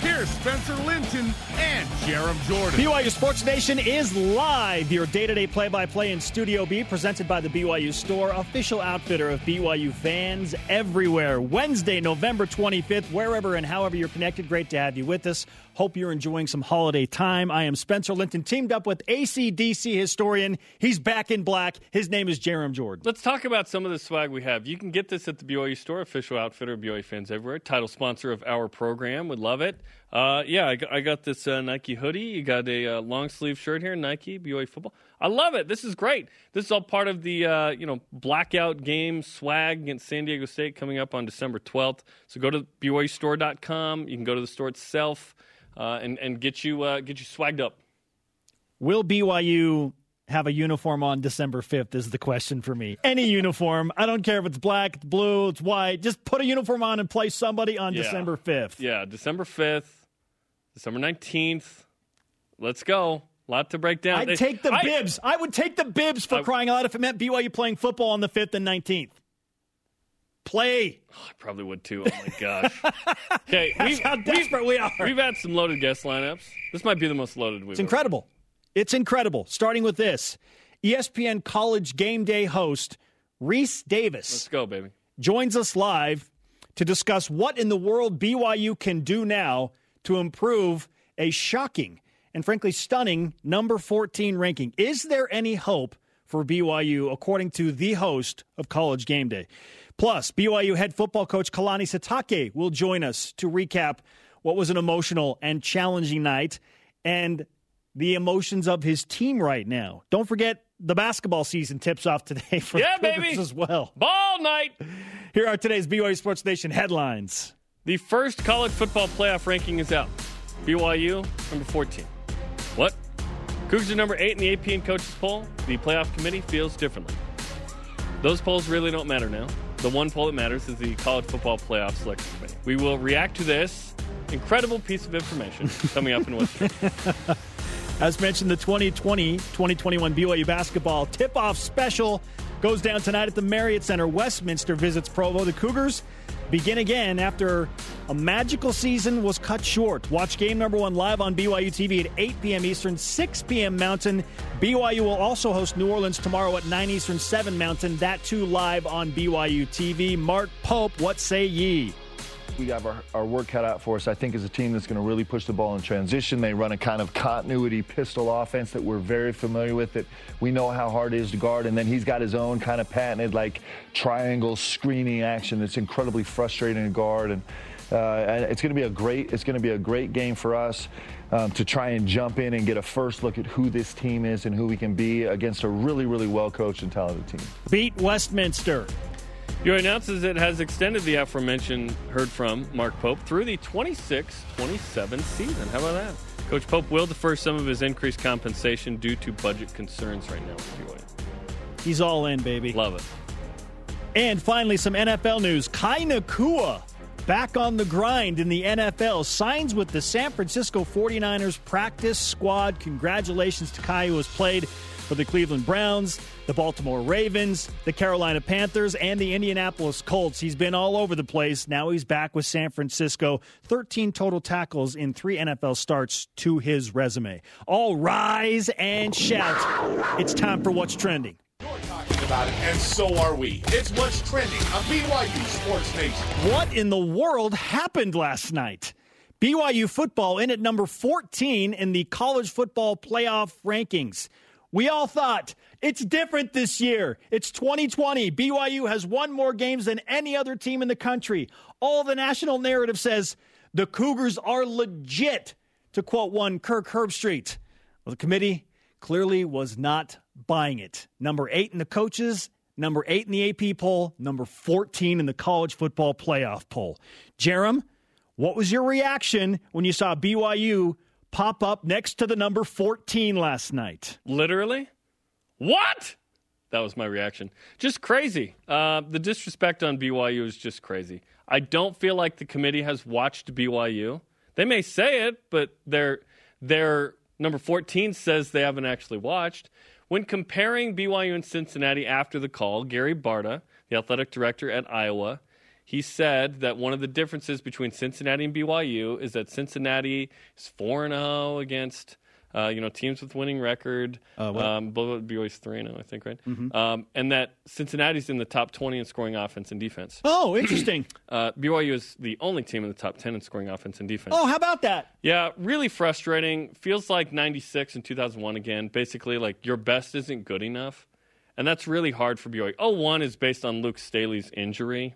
Here's Spencer Linton and Jarom Jordan. BYU Sports Nation is live. Your day-to-day play-by-play in Studio B, presented by the BYU Store, official outfitter of BYU fans everywhere. Wednesday, November 25th, wherever and however you're connected. Great to have you with us. Hope you're enjoying some holiday time. I am Spencer Linton, teamed up with ACDC historian. He's back in black. His name is Jarom Jordan. Let's talk about some of the swag we have. You can get this at the BYU store, official outfitter of BYU fans everywhere, title sponsor of our program. Would love it. Uh, yeah, I got, I got this uh, Nike hoodie. You got a uh, long sleeve shirt here, Nike BYU football. I love it. This is great. This is all part of the uh, you know blackout game swag against San Diego State coming up on December 12th. So go to BYUStore.com. You can go to the store itself uh, and and get you uh, get you swagged up. Will BYU have a uniform on December 5th is the question for me. Any uniform. I don't care if it's black, it's blue, it's white. Just put a uniform on and play somebody on yeah. December 5th. Yeah, December 5th, December 19th. Let's go. A lot to break down. I'd take the I, bibs. I would take the bibs for I, crying out if it meant BYU playing football on the 5th and 19th. Play. Oh, I probably would too. Oh my gosh. okay, That's how desperate we are. We've had some loaded guest lineups. This might be the most loaded we've. It's incredible. It's incredible. Starting with this, ESPN College Game Day host Rece Davis. Let's go, baby. Joins us live to discuss what in the world BYU can do now to improve a shocking and frankly stunning number 14 ranking. Is there any hope for BYU, according to the host of College Game Day? Plus, BYU head football coach Kalani Sitake will join us to recap what was an emotional and challenging night and the emotions of his team right now. Don't forget the basketball season tips off today for yeah, baby. as well. Ball night. Here are today's BYU Sports Nation headlines. The first college football playoff ranking is out. BYU number 14. What? Cougars are number 8 in the AP and coaches poll. The playoff committee feels differently. Those polls really don't matter now. The one poll that matters is the college football playoff selection committee. We will react to this incredible piece of information coming up in West. As mentioned, the 2020 2021 BYU basketball tip off special goes down tonight at the Marriott Center. Westminster visits Provo. The Cougars begin again after a magical season was cut short. Watch game number one live on BYU TV at 8 p.m. Eastern, 6 p.m. Mountain. BYU will also host New Orleans tomorrow at 9 Eastern, 7 Mountain. That too live on BYU TV. Mark Pope, what say ye? We have our, our work cut out for us. I think as a team that's going to really push the ball in transition. They run a kind of continuity pistol offense that we're very familiar with. That we know how hard it is to guard, and then he's got his own kind of patented like triangle screening action that's incredibly frustrating to guard. And, uh, it's going to be a great it's going to be a great game for us. Um, to try and jump in and get a first look at who this team is and who we can be against a really, really well coached and talented team. Beat Westminster. BYU announces it has extended the aforementioned heard from Mark Pope through the 26 27 season. How about that? Coach Pope will defer some of his increased compensation due to budget concerns right now with BYU. He's all in, baby. Love it. And finally, some NFL news. Kai Nacua back on the grind in the NFL. Signs with the San Francisco 49ers practice squad. Congratulations to Kai, who has played for the Cleveland Browns, the Baltimore Ravens, the Carolina Panthers, and the Indianapolis Colts. He's been all over the place. Now he's back with San Francisco. 13 total tackles in three NFL starts to his resume. All rise and shout. It's time for What's Trending. You're talking about it, and so are we. It's What's Trending on BYU Sports Nation. What in the world happened last night? BYU football in at number 14 in the college football playoff rankings. We all thought it's different this year. It's 2020. BYU has won more games than any other team in the country. All the national narrative says the Cougars are legit, to quote one Kirk Herbstreit. Well, the committee clearly was not buying it. Number eight in the coaches, number eight in the AP poll, number 14 in the college football playoff poll. Jarom, what was your reaction when you saw BYU pop up next to the number 14 last night. Literally? What? That was my reaction. Just crazy. Uh, the disrespect on BYU is just crazy. I don't feel like the committee has watched BYU. They may say it, but they're Their number 14 says they haven't actually watched. When comparing BYU and Cincinnati after the call, Gary Barta, the athletic director at Iowa, he said that one of the differences between Cincinnati and BYU is that Cincinnati is 4 0 against uh, you know, teams with winning record. Uh, um, BYU's 3 0, I think, right? Mm-hmm. Um, and that Cincinnati's in the top twenty in scoring offense and defense. Oh, interesting. uh, BYU is the only team in the top ten in scoring offense and defense. Oh, how about that? Yeah, really frustrating. Feels like '96 and 2001 again. Basically, like your best isn't good enough, and that's really hard for BYU. 01 is based on Luke Staley's injury.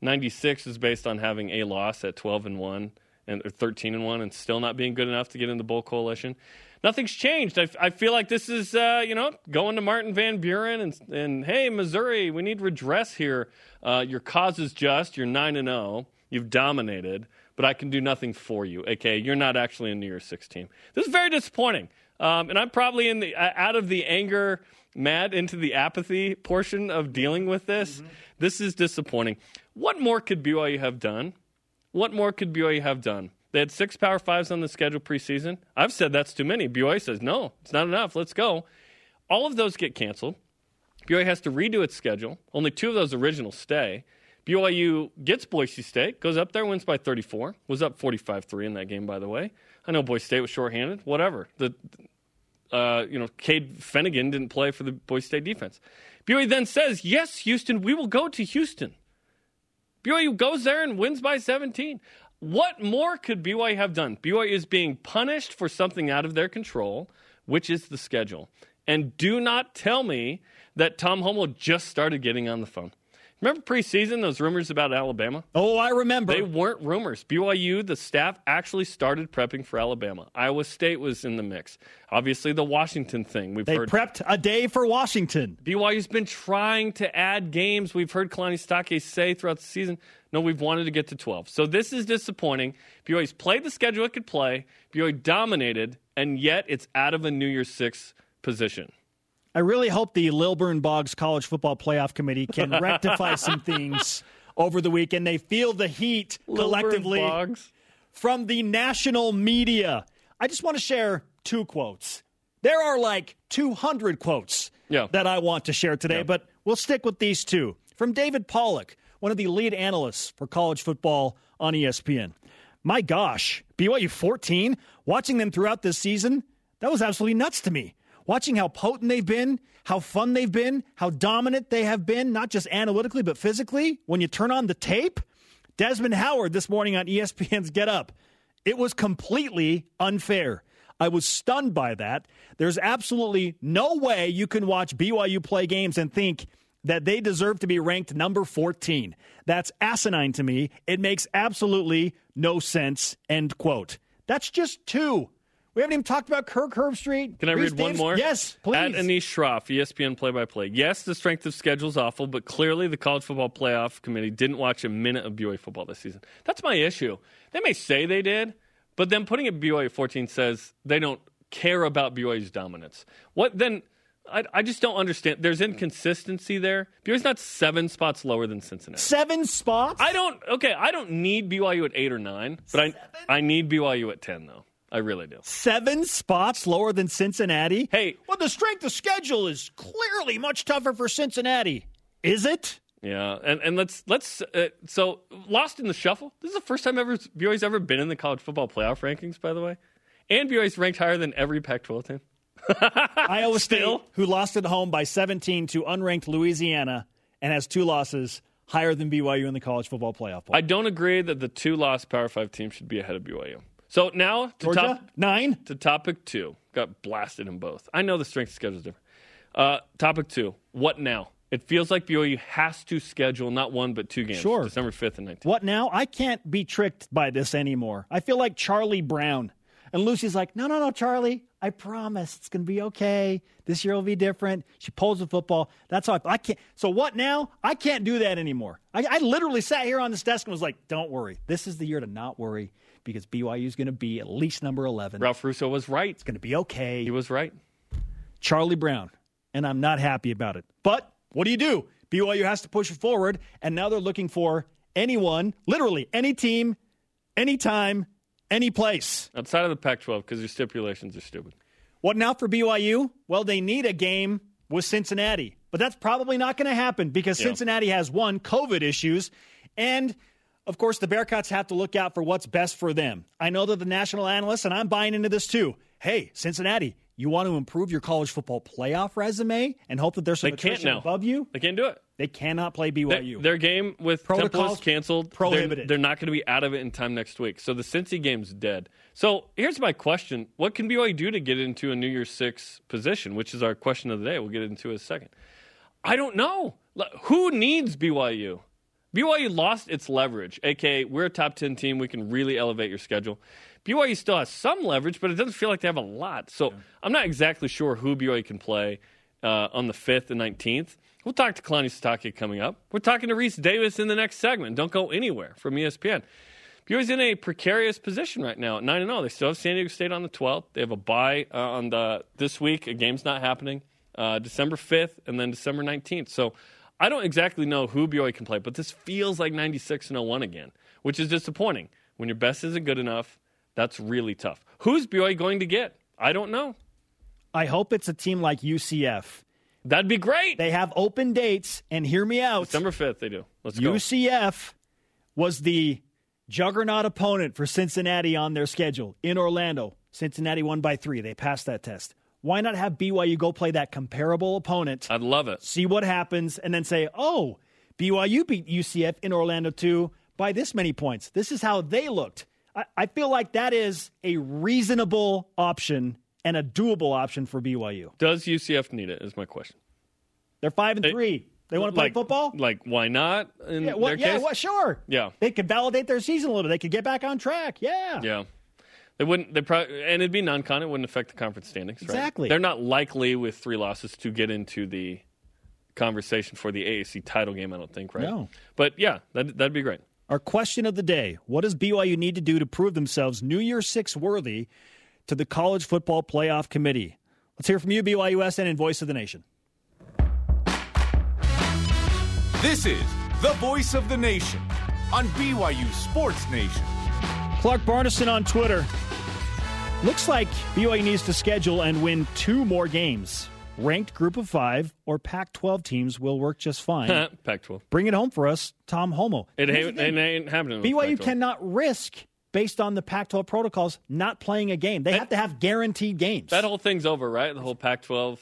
96 is based on having a loss at 12 and one and 13 and one, and still not being good enough to get in the bowl coalition nothing's changed. I, I feel like this is, uh, you know, going to Martin Van Buren and, and hey, Missouri, we need redress here. Uh, your cause is just. You're 9 and 0. You've dominated, but I can do nothing for you. Okay, you're not actually a New Year's Six team. This is very disappointing. Um, and I'm probably in the out of the anger, mad into the apathy portion of dealing with this. Mm-hmm. This is disappointing. What more could BYU have done? What more could BYU have done? They had six Power Fives on the schedule preseason. I've said that's too many. BYU says, no, it's not enough. Let's go. All of those get canceled. BYU has to redo its schedule. Only two of those originals stay. BYU gets Boise State, goes up there, wins by 34. Was up 45 3 in that game, by the way. I know Boise State was shorthanded. Whatever. The, uh, you know, Cade Fennegan didn't play for the Boise State defense. BYU then says, yes, Houston, we will go to Houston. BYU goes there and wins by 17. What more could BYU have done? BYU is being punished for something out of their control, which is the schedule. And do not tell me that Tom Holmoe just started getting on the phone. Remember preseason, those rumors about Alabama? Oh, I remember. They weren't rumors. BYU, the staff actually started prepping for Alabama. Iowa State was in the mix. Obviously, the Washington thing. We've they heard. prepped a day for Washington. BYU's been trying to add games. We've heard Kalani Sitake say throughout the season, no, we've wanted to get to 12. So this is disappointing. BYU's played the schedule it could play. BYU dominated, and yet it's out of a New Year's Six position. I really hope the Lilburn Boggs College Football Playoff Committee can rectify some things over the weekend. They feel the heat collectively from the national media. I just want to share two quotes. There are like 200 quotes yeah. that I want to share today, yeah. but we'll stick with these two. From David Pollack, one of the lead analysts for college football on ESPN. My gosh, BYU 14, watching them throughout this season, that was absolutely nuts to me watching how potent they've been, how fun they've been, how dominant they have been, not just analytically, but physically, when you turn on the tape, Desmond Howard this morning on ESPN's Get Up, it was completely unfair. I was stunned by that. There's absolutely no way you can watch BYU play games and think that they deserve to be ranked number 14. That's asinine to me. It makes absolutely no sense. End quote. That's just two we haven't even talked about Kirk Herbstreit. Can I Rece read Davis? one more? Yes, please. At Anish Shroff, ESPN play-by-play. Yes, the strength of schedule is awful, but clearly the College Football Playoff Committee didn't watch a minute of BYU football this season. That's my issue. They may say they did, but then putting it BYU 14 says they don't care about BYU's dominance. What then? I, I, just don't understand. There's inconsistency there. BYU's not seven spots lower than Cincinnati. Seven spots? I don't. Okay, I don't need BYU at eight or nine, but I I need BYU at ten though. I really do. Seven spots lower than Cincinnati? Hey. Well, the strength of schedule is clearly much tougher for Cincinnati. Is it? Yeah, and, and let's let's uh, so lost in the shuffle. This is the first time ever BYU's ever been in the college football playoff rankings, by the way, and BYU's ranked higher than every Pac-12 team. Iowa State, who lost at home by 17 to unranked Louisiana, and has two losses, higher than BYU in the college football playoff. I don't agree that the two lost Power Five teams should be ahead of BYU. So now to Georgia, top nine to topic two. Got blasted in both. I know the strength schedule is different. Uh, topic two. What now? It feels like BYU has to schedule not one but two games. Sure. December fifth and nineteenth. What now? I can't be tricked by this anymore. I feel like Charlie Brown. And Lucy's like, no, no, no, Charlie. I promise it's going to be okay. This year will be different. She pulls the football. That's how I, I can't. So what now? I can't do that anymore. I, I literally sat here on this desk and was like, don't worry. This is the year to not worry because BYU is going to be at least number 11. Ralph Russo was right. It's going to be okay. He was right. Charlie Brown, and I'm not happy about it. But what do you do? BYU has to push it forward, and now they're looking for anyone, literally any team, anytime, any place. Outside of the Pac 12, because your stipulations are stupid. What now for BYU? Well, they need a game with Cincinnati, but that's probably not going to happen because Yeah. Cincinnati has one COVID issues, and of course the Bearcats have to look out for what's best for them. I know that the national analysts, and I'm buying into this too. Hey, Cincinnati, you want to improve your college football playoff resume and hope that there's some They can't now. above you? They can't do it. They cannot play Their, BYU. their game with Temple Protocols is canceled. prohibited. They're, they're not going to be out of it in time next week. So the Cincy game's dead. So here's my question: What can BYU do to get into a New Year's Six position? Which is our question of the day. We'll get into it in a second. I don't know. Who needs BYU? BYU lost its leverage, aka we're a top ten team. We can really elevate your schedule. BYU still has some leverage, but it doesn't feel like they have a lot. So I'm not exactly sure who BYU can play uh, on the fifth and nineteenth. We'll talk to Kalani Sitake coming up. We're talking to Rece Davis in the next segment. Don't go anywhere from ESPN. BYU's in a precarious position right now at nine and zero. They still have San Diego State on the twelfth. They have a bye uh, on the this week. A game's not happening. Uh, December fifth and then December nineteenth. So I don't exactly know who BYU can play, but this feels like ninety six and 01 again, which is disappointing. When your best isn't good enough, that's really tough. Who's BYU going to get? I don't know. I hope it's a team like UCF. That'd be great. They have open dates, and hear me out. December fifth, they do. Let's go. UCF was the juggernaut opponent for Cincinnati on their schedule in Orlando. Cincinnati won by three. They passed that test. Why not have BYU go play that comparable opponent, I'd love it. see what happens, and then say, oh, BYU beat UCF in Orlando too by this many points. This is how they looked. I, I feel like that is a reasonable option and a doable option for BYU. Does UCF need it? Is my question. They're five and They- three. They want to play like, football? Like, why not? In Yeah, well, their yeah case? well, sure. Yeah. They could validate their season a little bit. They could get back on track. Yeah. Yeah. They wouldn't. They probably and it'd be non-con. It wouldn't affect the conference standings. right? Exactly. They're not likely with three losses to get into the conversation for the AAC title game. I don't think. Right. No. But yeah, that that'd be great. Our question of the day What does BYU need to do to prove themselves New Year Six worthy to the College Football Playoff Committee? Let's hear from you, BYUSN and Voice of the Nation. This is the voice of the nation on BYU Sports Nation. Clark Barneson on Twitter. Looks like BYU needs to schedule and win two more games. Ranked group of five or Pac 12 teams will work just fine. Pac-12. Bring it home for us, Tom Holmoe. It ain't, it ain't happening. BYU Pac-12. cannot risk, based on the Pac 12 protocols, not playing a game. They have to have guaranteed games. That whole thing's over, right? The whole Pac-12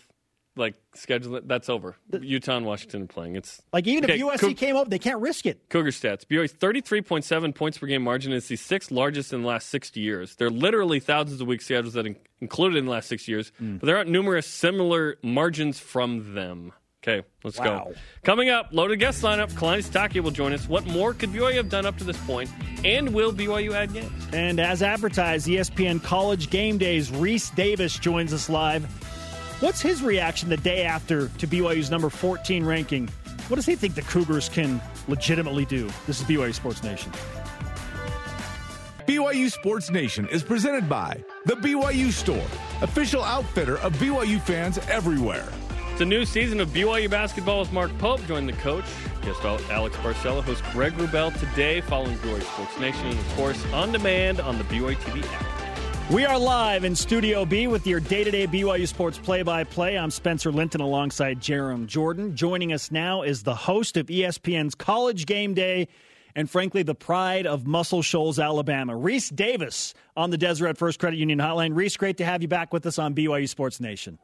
like schedule that's over. Utah and Washington are playing. It's like, even Okay, if USC Coug- came up, they can't risk it. Cougar stats. BYU's 33.7 points per game margin is the sixth largest in the last 60 years. There are literally thousands of week schedules that in- included in the last six years, Mm. but there aren't numerous similar margins from them. Okay, let's Wow. go. Coming up, loaded guest lineup. Kalani Sitake will join us. What more could BYU have done up to this point? And will BYU add games? And as advertised, ESPN College Game Days, Rece Davis joins us live. What's his reaction the day after to BYU's number 14 ranking? What does he think the Cougars can legitimately do? This is BYU Sports Nation. BYU Sports Nation is presented by The BYU Store, official outfitter of BYU fans everywhere. It's a new season of BYU basketball with Mark Pope. joined the coach, guest Alex Barcello, host Greg Wrubell today following BYU Sports Nation, and of course on demand on the BYU TV app. We are live in Studio B with your day to day BYU Sports play by play. I'm Spencer Linton alongside Jarom Jordan. Joining us now is the host of ESPN's College Game Day and, frankly, the pride of Muscle Shoals, Alabama, Rece Davis on the Deseret First Credit Union Hotline. Rece, great to have you back with us on BYU Sports Nation.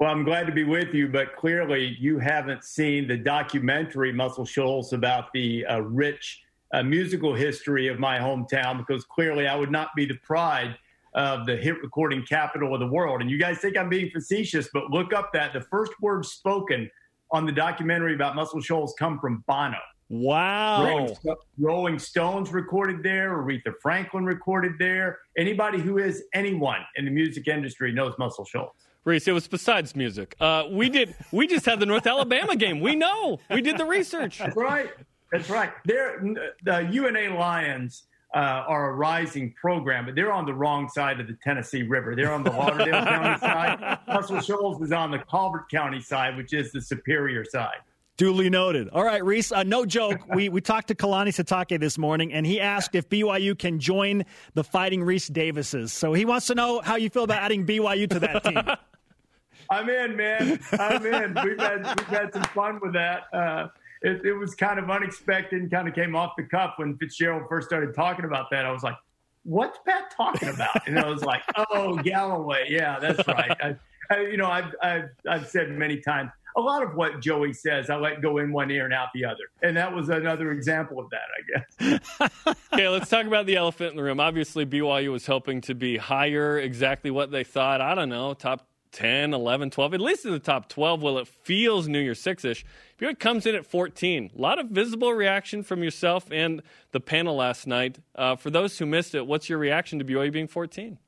Well, I'm glad to be with you, but clearly you haven't seen the documentary Muscle Shoals about the uh, rich uh, musical history of my hometown because clearly I would not be the pride of the hit recording capital of the world. And you guys think I'm being facetious, but look up that the first words spoken on the documentary about Muscle Shoals come from Bono. Wow. Rolling, Rolling Stones recorded there, Aretha Franklin recorded there. Anybody who is anyone in the music industry knows Muscle Shoals. Rece, it was besides music. Uh, we did. We just had the North Alabama game. We know. We did the research. That's right. That's right. They're, the UNA Lions uh, are a rising program, but they're on the wrong side of the Tennessee River. They're on the Lauderdale County side. Muscle Shoals is on the Colbert County side, which is the superior side. Duly noted. All right, Rece. Uh, no joke. we we talked to Kalani Sitake this morning, and he asked if BYU can join the Fighting Rece Davises. So he wants to know how you feel about adding BYU to that team. I'm in, man. I'm in. We've had we've had some fun with that. Uh, it, it was kind of unexpected and kind of came off the cuff when Fitzgerald first started talking about that. I was like, "What's Pat talking about?" And I was like, "Oh, Galloway. Yeah, that's right." I, I, you know, I've, I've I've said many times a lot of what Joey says, I let go in one ear and out the other. And that was another example of that, I guess. okay, let's talk about the elephant in the room. Obviously, BYU was hoping to be higher, exactly what they thought. I don't know, top 10, 11, 12, at least in the top 12. Well, it feels New Year's Six ish. BYU comes in at 14. A lot of visible reaction from yourself and the panel last night. Uh, for those who missed it, what's your reaction to BYU being 14?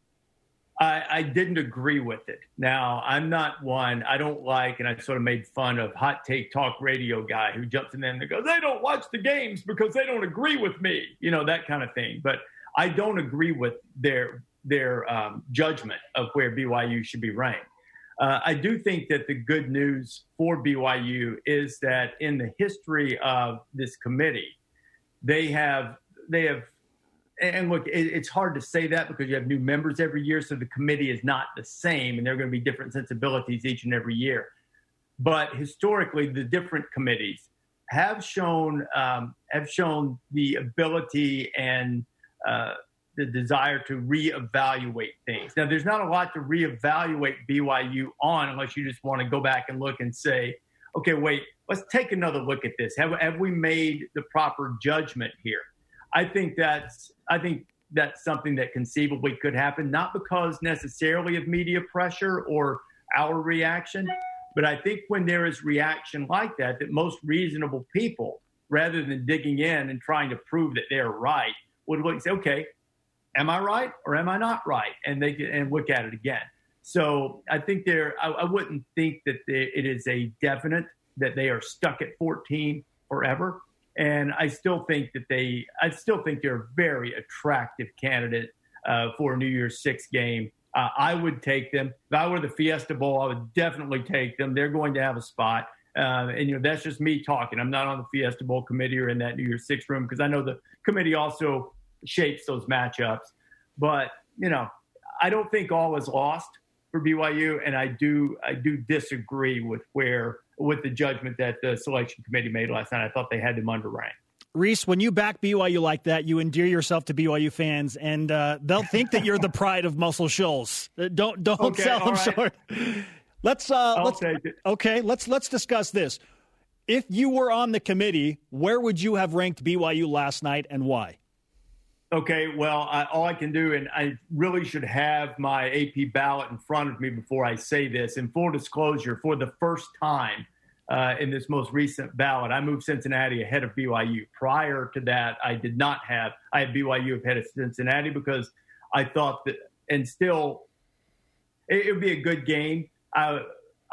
I, I, didn't agree with it. Now, I'm not one, I don't like, and I sort of made fun of hot take talk radio guy who jumps in there and goes, they don't watch the games because they don't agree with me, you know, that kind of thing. But I don't agree with their, their um, judgment of where BYU should be ranked. Uh, I do think that the good news for BYU is that in the history of this committee, they have they have and look, it's hard to say that because you have new members every year, so the committee is not the same, and there are going to be different sensibilities each and every year. But historically, the different committees have shown um, have shown the ability and uh, the desire to reevaluate things. Now, there's not a lot to reevaluate BYU on unless you just want to go back and look and say, okay, wait, let's take another look at this. Have, have we made the proper judgment here? I think that's I think that's something that conceivably could happen, not because necessarily of media pressure or our reaction, but I think when there is reaction like that, that most reasonable people, rather than digging in and trying to prove that they're right, would look and say, okay, am I right or am I not right? And they and look at it again. So I think there, I, I wouldn't think that it is a definite that they are stuck at 14 forever. And I still think that they, I still think they're a very attractive candidate uh, for a New Year's Six game. Uh, I would take them. If I were the Fiesta Bowl, I would definitely take them. They're going to have a spot. Uh, and, you know, that's just me talking. I'm not on the Fiesta Bowl committee or in that New Year's Six room because I know the committee also shapes those matchups. But, you know, I don't think all is lost for BYU. And I do, I do disagree with where with the judgment that the selection committee made last night. I thought they had them underranked. Rece, when you back BYU like that, you endear yourself to BYU fans, and uh, they'll think that you're the pride of Muscle Shoals. Uh, don't don't okay, sell them right. short. Let's uh, let's okay. Let's let's discuss this. If you were on the committee, where would you have ranked BYU last night, and why? Okay, well, I, all I can do, and I really should have my AP ballot in front of me before I say this. In full disclosure, for the first time uh, in this most recent ballot, I moved Cincinnati ahead of BYU. Prior to that, I did not have, I had BYU ahead of Cincinnati because I thought that, and still, it, it would be a good game. I,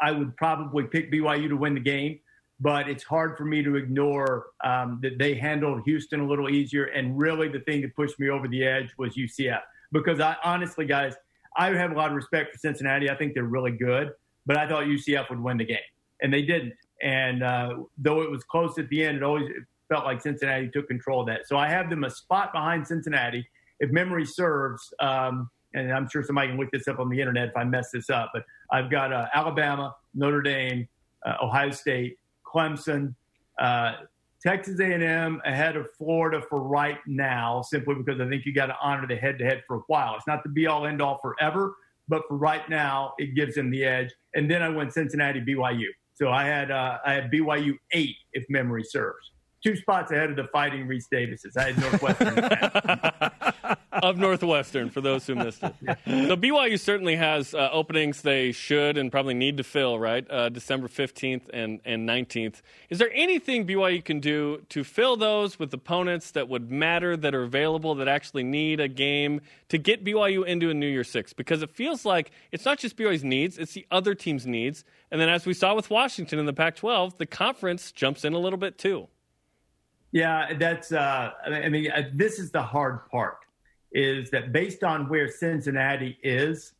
I would probably pick BYU to win the game but it's hard for me to ignore um, that they handled Houston a little easier. And really, the thing that pushed me over the edge was UCF because I honestly, guys, I have a lot of respect for Cincinnati. I think they're really good, but I thought UCF would win the game, and they didn't. And uh, though it was close at the end, it always felt like Cincinnati took control of that. So I have them a spot behind Cincinnati. If memory serves, um, and I'm sure somebody can look this up on the internet if I mess this up, but I've got uh, Alabama, Notre Dame, uh, Ohio State, Clemson, uh, Texas A&M ahead of Florida for right now, simply because I think you got to honor the head-to-head for a while. It's not the be-all, end-all forever, but for right now, it gives them the edge. And then I went Cincinnati, BYU. So I had uh, I had BYU eight, if memory serves two spots ahead of the Fighting Rece Davises. I had Northwestern. of Northwestern, for those who missed it. So BYU certainly has uh, openings they should and probably need to fill, right? Uh, December 15th and, and 19th. Is there anything BYU can do to fill those with opponents that would matter, that are available, that actually need a game to get BYU into a New Year Six? Because it feels like it's not just BYU's needs, it's the other team's needs. And then, as we saw with Washington in the Pac 12, the conference jumps in a little bit too. Yeah, that's. Uh, I mean, uh, this is the hard part. Is that based on where Cincinnati is?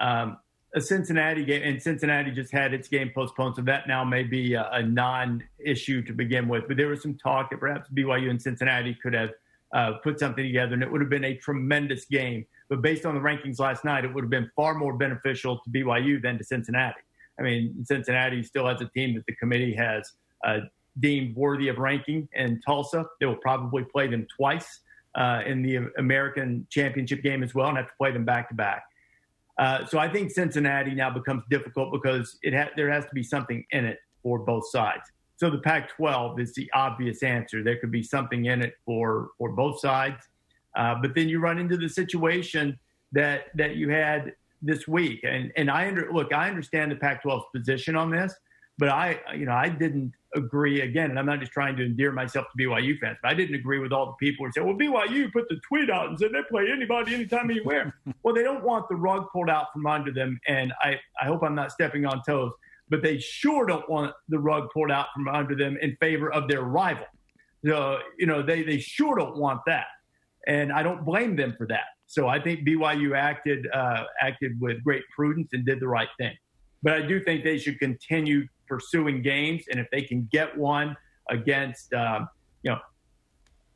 Um, a Cincinnati game, and Cincinnati just had its game postponed, so that now may be a, a non-issue to begin with. But there was some talk that perhaps BYU and Cincinnati could have uh, put something together, and it would have been a tremendous game. But based on the rankings last night, it would have been far more beneficial to BYU than to Cincinnati. I mean, Cincinnati still has a team that the committee has uh, deemed worthy of ranking and Tulsa. They will probably play them twice uh, in the American Championship game as well, and have to play them back to back. Uh, so I think Cincinnati now becomes difficult because it ha- there has to be something in it for both sides. So the Pac-12 is the obvious answer. There could be something in it for for both sides, uh, but then you run into the situation that that you had this week. And and I under, look, I understand the Pac-12's position on this, but I you know I didn't agree again, and I'm not just trying to endear myself to BYU fans, but I didn't agree with all the people who said, "Well, BYU put the tweet out and said they play anybody, anytime, anywhere." well, they don't want the rug pulled out from under them, and I I hope I'm not stepping on toes, but they sure don't want the rug pulled out from under them in favor of their rival. So you know they they sure don't want that, and I don't blame them for that. So I think BYU acted uh, acted with great prudence and did the right thing. But I do think they should continue pursuing games, and if they can get one against, um, you know,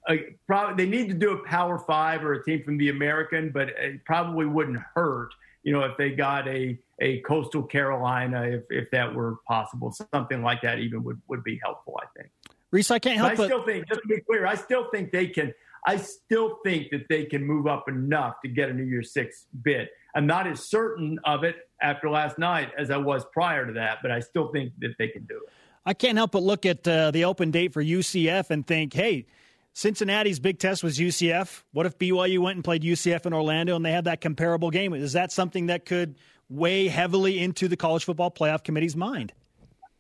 a, probably they need to do a Power Five or a team from the American, but it probably wouldn't hurt, you know, if they got a a Coastal Carolina, if if that were possible, something like that even would would be helpful. I think. Rece, I can't help. But I still think, just to be clear, I still think they can. I still think that they can move up enough to get a New Year's Six bid. I'm not as certain of it after last night as I was prior to that, but I still think that they can do it. I can't help but look at uh, the open date for UCF and think, hey, Cincinnati's big test was UCF. What if BYU went and played UCF in Orlando and they had that comparable game? Is that something that could weigh heavily into the college football playoff committee's mind?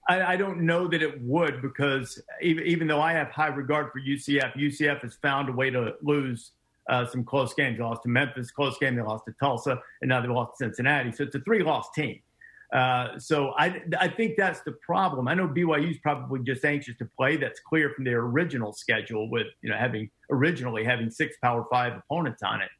I, I, don't know that it would because even, even, though I have high regard for UCF, UCF has found a way to lose uh, some close games. They lost to Memphis, close game. They lost to Tulsa, and now they lost to Cincinnati. So it's a three-loss team. Uh, so I, I think that's the problem. I know BYU is probably just anxious to play. That's clear from their original schedule, with you know having originally having six Power Five opponents on it.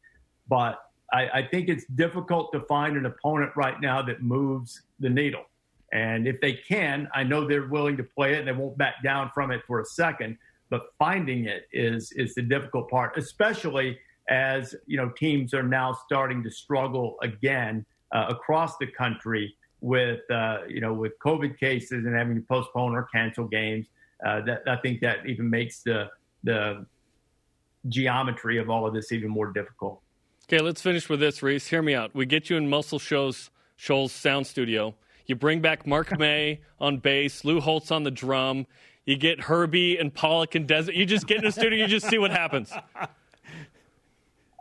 But I, I think it's difficult to find an opponent right now that moves the needle. And if they can, I know they're willing to play it and they won't back down from it for a second but finding it is is the difficult part, especially as you know teams are now starting to struggle again uh, across the country with uh, you know with COVID cases and having to postpone or cancel games. Uh, that I think that even makes the the geometry of all of this even more difficult. Okay, let's finish with this, Rece. Hear me out. We get you in Muscle Shoals Shoals Sound Studio. You bring back Mark May on bass, Lou Holtz on the drum. You get Herbie and Pollack and Desert. You just get in the studio, you just see what happens.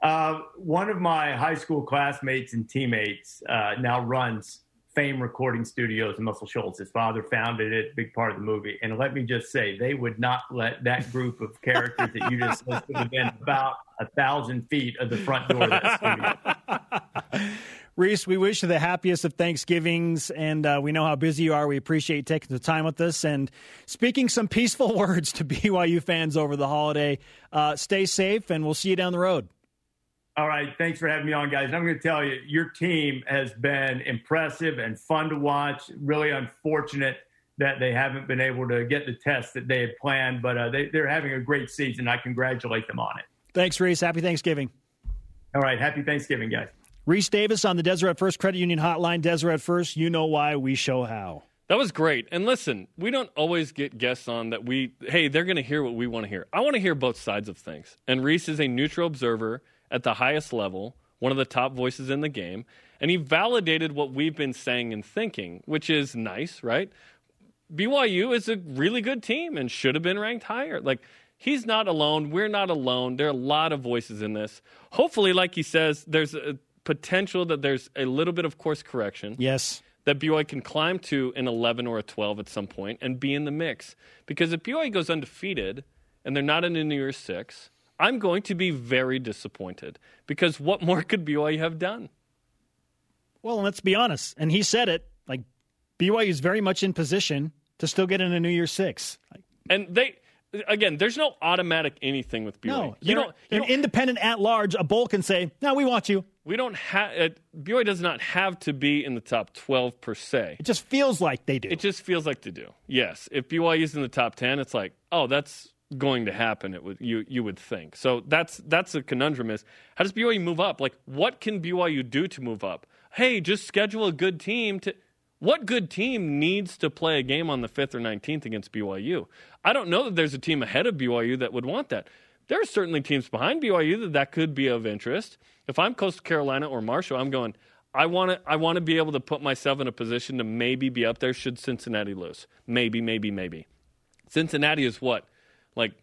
Uh, one of my high school classmates and teammates uh, now runs Fame Recording Studios in Muscle Shoals. His father founded it, big part of the movie. And let me just say, they would not let that group of characters that you just listed within about a thousand feet of the front door of that studio. Rece, we wish you the happiest of Thanksgivings, and uh, we know how busy you are. We appreciate you taking the time with us and speaking some peaceful words to BYU fans over the holiday. Uh, stay safe, and we'll see you down the road. All right. Thanks for having me on, guys. I'm going to tell you, your team has been impressive and fun to watch. Really unfortunate that they haven't been able to get the test that they had planned, but uh, they, they're having a great season. I congratulate them on it. Thanks, Rece. Happy Thanksgiving. All right. Happy Thanksgiving, guys. Rece Davis on the Deseret First Credit Union Hotline. Deseret First, you know why, we show how. That was great. And listen, we don't always get guests on that we, hey, they're going to hear what we want to hear. I want to hear both sides of things. And Rece is a neutral observer at the highest level, one of the top voices in the game. And he validated what we've been saying and thinking, which is nice, right? BYU is a really good team and should have been ranked higher. Like, he's not alone. We're not alone. There are a lot of voices in this. Hopefully, like he says, there's a potential that there's a little bit of course correction. Yes. That BYU can climb to an 11 or a 12 at some point and be in the mix. Because if BYU goes undefeated and they're not in a New Year's Six, I'm going to be very disappointed. Because what more could BYU have done? Well, let's be honest. And he said it like BYU is very much in position to still get in a New Year's Six. And they again, there's no automatic anything with BYU. No, you don't. You an independent at large, a bowl can say, "No, we want you." We don't have uh, BYU does not have to be in the top 12 per se. It just feels like they do. It just feels like they do. Yes, if BYU is in the top 10, it's like, oh, that's going to happen. It would you you would think. So that's that's a conundrum. Is how does BYU move up? Like, what can BYU do to move up? Hey, just schedule a good team to. What good team needs to play a game on the 5th or 19th against BYU? I don't know that there's a team ahead of BYU that would want that. There are certainly teams behind BYU that that could be of interest. If I'm Coastal Carolina or Marshall, I'm going. I want to. I want to be able to put myself in a position to maybe be up there should Cincinnati lose. Maybe, maybe, maybe. Cincinnati is what, like,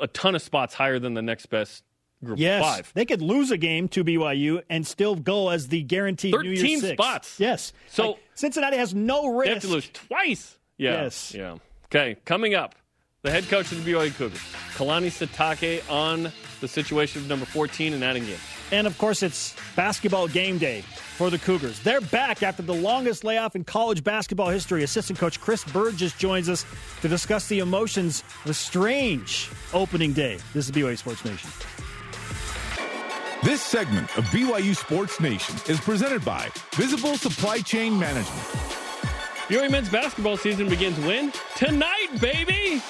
a ton of spots higher than the next best group yes, five. they could lose a game to BYU and still go as the guaranteed New Year's six. spots. Yes. So- Like, Cincinnati has no risk. They have to lose twice. Yeah. Yes. Yeah. Okay. Coming up, the head coach of the BYU Cougars, Kalani Sitake, on the situation of number 14 and adding games. And of course, it's basketball game day for the Cougars. They're back after the longest layoff in college basketball history. Assistant coach Chris Burgess joins us to discuss the emotions of a strange opening day. This is BYU Sports Nation. This segment of BYU Sports Nation is presented by Visible Supply Chain Management. BYU men's basketball season begins when? Tonight, baby!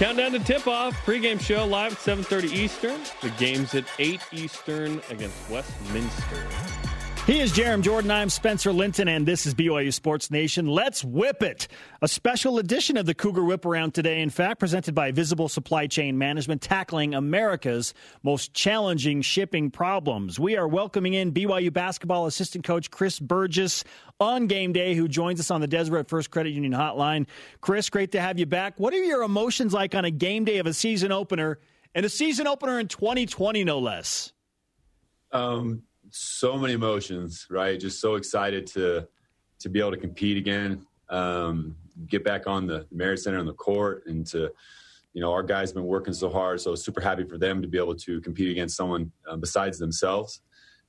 Countdown to tip-off. Pre-game show live at 7.30 Eastern. The game's at 8 Eastern against Westminster. He is Jarom Jordan. I'm Spencer Linton, and this is BYU Sports Nation. Let's whip it. A special edition of the Cougar Whip Around today, in fact, presented by Visible Supply Chain Management, tackling America's most challenging shipping problems. We are welcoming in BYU basketball assistant coach Chris Burgess on game day, who joins us on the Deseret First Credit Union hotline. Chris, great to have you back. What are your emotions like on a game day of a season opener, and a season opener in 2020, no less? Um, so many emotions, right? Just so excited to to be able to compete again, um, get back on the Marriott Center on the court, and to you know our guys have been working so hard. So super happy for them to be able to compete against someone uh, besides themselves.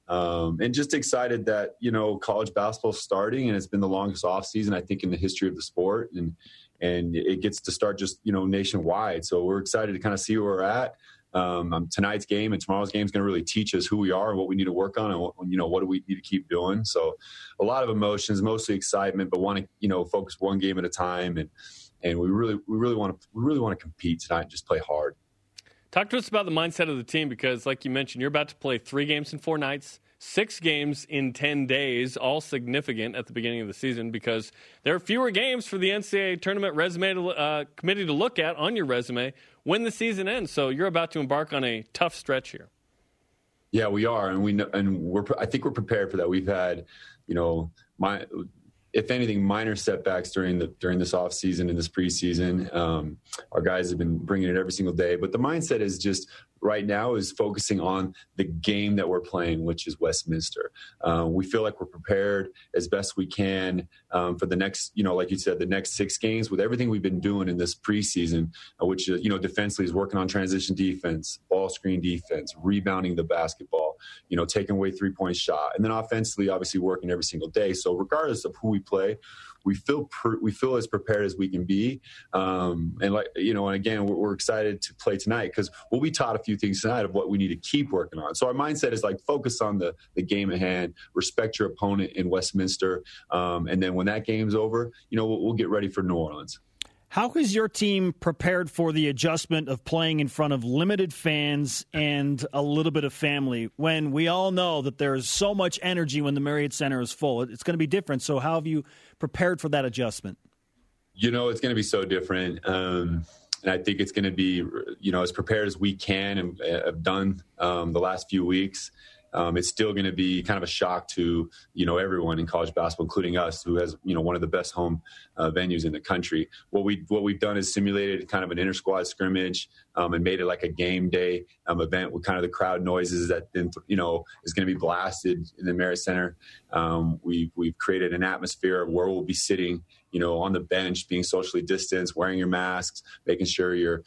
Um, and just excited that you know college basketball starting and it's been the longest off season I think in the history of the sport and and it gets to start just you know nationwide so we're excited to kind of see where we're at um, um, tonight's game and tomorrow's game is going to really teach us who we are and what we need to work on and what, you know what do we need to keep doing. So a lot of emotions, mostly excitement, but want to you know focus one game at a time and and we really we really want to we really want to compete tonight and just play hard. Talk to us about the mindset of the team because, like you mentioned, you're about to play three games in four nights, six games in 10 days, all significant at the beginning of the season because there are fewer games for the NCAA tournament resume to, uh, committee to look at on your resume when the season ends. So you're about to embark on a tough stretch here. Yeah, we are, and we know, and we're. I think we're prepared for that. We've had, you know, my if anything, minor setbacks during the during this off season and this preseason. Um, our guys have been bringing it every single day, but the mindset is just right now is focusing on the game that we're playing, which is Westminster. Uh, we feel like we're prepared as best we can um, for the next, you know, like you said, the next six games with everything we've been doing in this preseason, uh, which uh, you know, defensively is working on transition defense, ball screen defense, rebounding the basketball, you know, taking away three point shot, and then offensively, obviously working every single day. So regardless of who we play we feel we feel as prepared as we can be. Um, and like you know, and again, we're, we're excited to play tonight because we'll be taught a few things tonight of what we need to keep working on. So our mindset is like focus on the the game at hand, respect your opponent in Westminster, um, and then when that game's over, you know, we'll, we'll get ready for New Orleans. How has your team prepared for the adjustment of playing in front of limited fans and a little bit of family when we all know that there's so much energy when the Marriott Center is full? It's going to be different. So, how have you prepared for that adjustment? You know, it's going to be so different. Um, and I think it's going to be, you know, as prepared as we can and have done um, the last few weeks um, it's still going to be kind of a shock to you know everyone in college basketball, including us, who has you know one of the best home uh, venues in the country. What we what we've done is simulated kind of an inter squad scrimmage um, and made it like a game day um, event with kind of the crowd noises that then you know is going to be blasted in the Marriott Center. Um, we we've created an atmosphere where we'll be sitting, you know, on the bench, being socially distanced, wearing your masks, making sure you're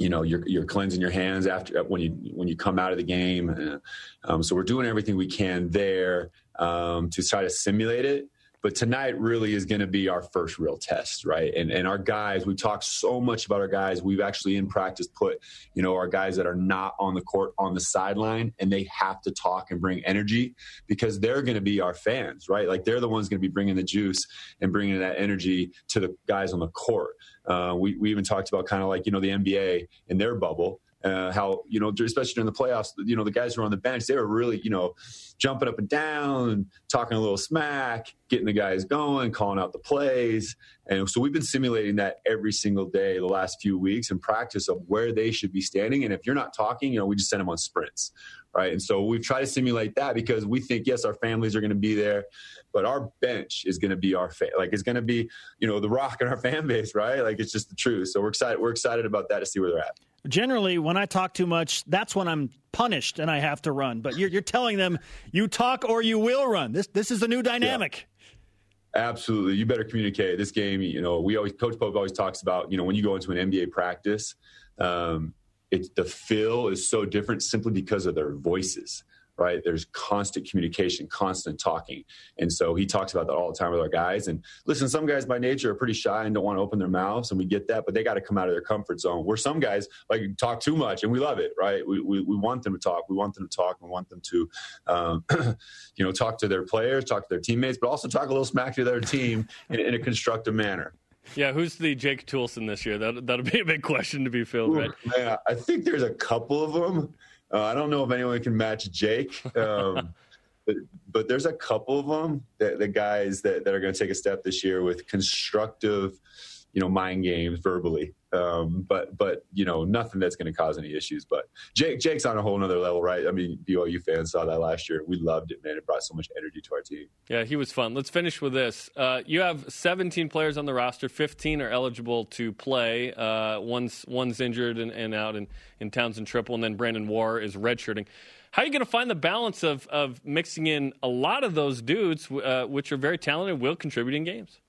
you know you're, you're cleansing your hands after when you when you come out of the game. Um, so we're doing everything we can there um, to try to simulate it but tonight really is going to be our first real test, right? And and our guys, we talk so much about our guys. We've actually in practice put, you know, our guys that are not on the court on the sideline, and they have to talk and bring energy because they're going to be our fans, right? Like they're the ones going to be bringing the juice and bringing that energy to the guys on the court. Uh, we we even talked about kind of like you know the NBA in their bubble uh, how you know especially during the playoffs you know the guys who are on the bench they were really you know jumping up and down talking a little smack getting the guys going calling out the plays. And so we've been simulating that every single day the last few weeks in practice of where they should be standing. And if you're not talking you know we just send them on sprints right? And so we've tried to simulate that because we think yes our families are going to be there but our bench is going to be our fa- like it's going to be you know the rock in our fan base right? Like it's just the truth. So we're excited we're excited about that to see where they're at Generally, when I talk too much, that's when I'm punished and I have to run. But you're, you're telling them you talk or you will run. This this is a new dynamic. Yeah. Absolutely, you better communicate. This game, you know, we always Coach Pope always talks about, you know, when you go into an NBA practice, um, it's the feel is so different simply because of their voices right? There's constant communication, constant talking. And so he talks about that all the time with our guys. And listen, some guys by nature are pretty shy and don't want to open their mouths, and we get that, but they got to come out of their comfort zone. Where some guys like talk too much, and we love it, right? We, we, we want them to talk. We want them to talk. We want them to, um, you know, talk to their players, talk to their teammates, but also talk a little smack to their team in, in a constructive manner. Yeah, who's the Jake Toolson this year? That that'll be a big question to be filled, right? Man, I think there's a couple of them. Uh, I don't know if anyone can match Jake, um, but, but there's a couple of them that the guys that, that are going to take a step this year with constructive, you know, mind games verbally. Um, but but you know nothing that's going to cause any issues. But Jake Jake's on a whole other level, right? I mean, BYU fans saw that last year. We loved it, man. It brought so much energy to our team. Yeah, he was fun. Let's finish with this. Uh, you have 17 players on the roster. 15 are eligible to play. Uh, one's one's injured and, and out in in Townsend Tripple, and then Brandon Warr is redshirting. How are you going to find the balance of of mixing in a lot of those dudes, uh, which are very talented, will contribute in games?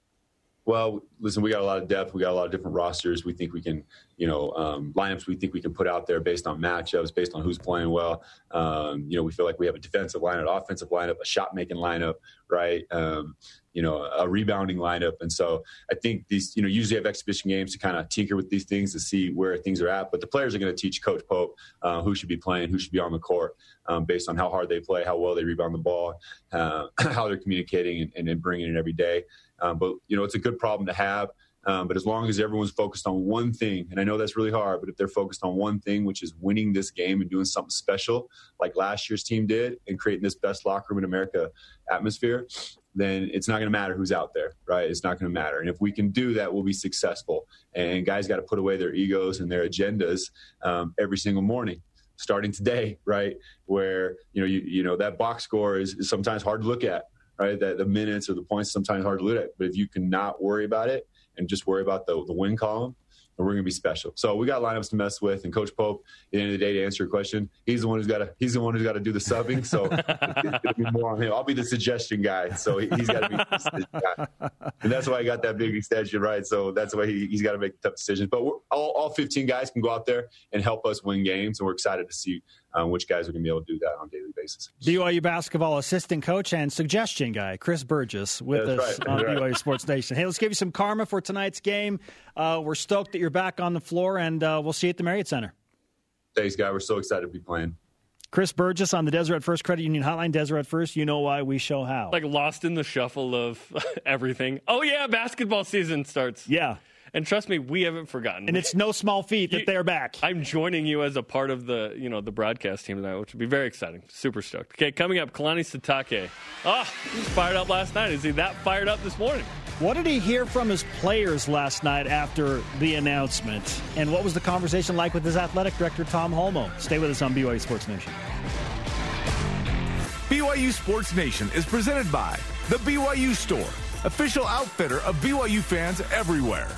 Well, listen, we got a lot of depth. We got a lot of different rosters. We think we can, you know, um, lineups we think we can put out there based on matchups, based on who's playing well. Um, you know, we feel like we have a defensive lineup, offensive lineup, a shot making lineup, right? Um, you know, a rebounding lineup. And so I think these, you know, usually have exhibition games to kind of tinker with these things to see where things are at. But the players are going to teach Coach Pope uh, who should be playing, who should be on the court um, based on how hard they play, how well they rebound the ball, uh, how they're communicating and, and bringing it every day. Um, but you know, it's a good problem to have. Um, but as long as everyone's focused on one thing, and I know that's really hard, but if they're focused on one thing, which is winning this game and doing something special, like last year's team did, and creating this best locker room in America atmosphere, then it's not going to matter who's out there, right? It's not going to matter. And if we can do that, we'll be successful. And guys got to put away their egos and their agendas um, every single morning starting today, right? Where you know you you know that box score is, is sometimes hard to look at, right? That the minutes or the points sometimes hard to look at. But if you can not worry about it and just worry about the, the win column, and we're going to be special. So we got lineups to mess with, and Coach Pope, at the end of the day, to answer your question, he's the one who's got to he's the one who's got to do the subbing. So be more on him. I'll be the suggestion guy. So he's got to be, the guy. and that's why I got that big extension, right? So that's why he, has got to make tough decisions. But all, all 15 guys can go out there and help us win games, and we're excited to see um, which guys are going to be able to do that on a daily basis. BYU basketball assistant coach and suggestion guy Chris Burgess with yeah, us right. on right. BYU Sports Nation. Hey, let's give you some karma for tonight's game. Uh, we're stoked that you're back on the floor, and uh, we'll see you at the Marriott Center. Thanks, guy. We're so excited to be playing. Chris Burgess on the Deseret First Credit Union Hotline. Deseret First, you know why we show how. Like lost in the shuffle of everything. Oh yeah, basketball season starts. Yeah. And trust me, we haven't forgotten. And it's no small feat that you, they're back. I'm joining you as a part of the, you know, the broadcast team tonight, which would be very exciting. Super stoked. Okay, coming up, Kalani Sitake. Oh, ah, he was fired up last night. Is he that fired up this morning? What did he hear from his players last night after the announcement? And what was the conversation like with his athletic director, Tom Holmoe? Stay with us on BYU Sports Nation. BYU Sports Nation is presented by The BYU Store, official outfitter of BYU fans everywhere.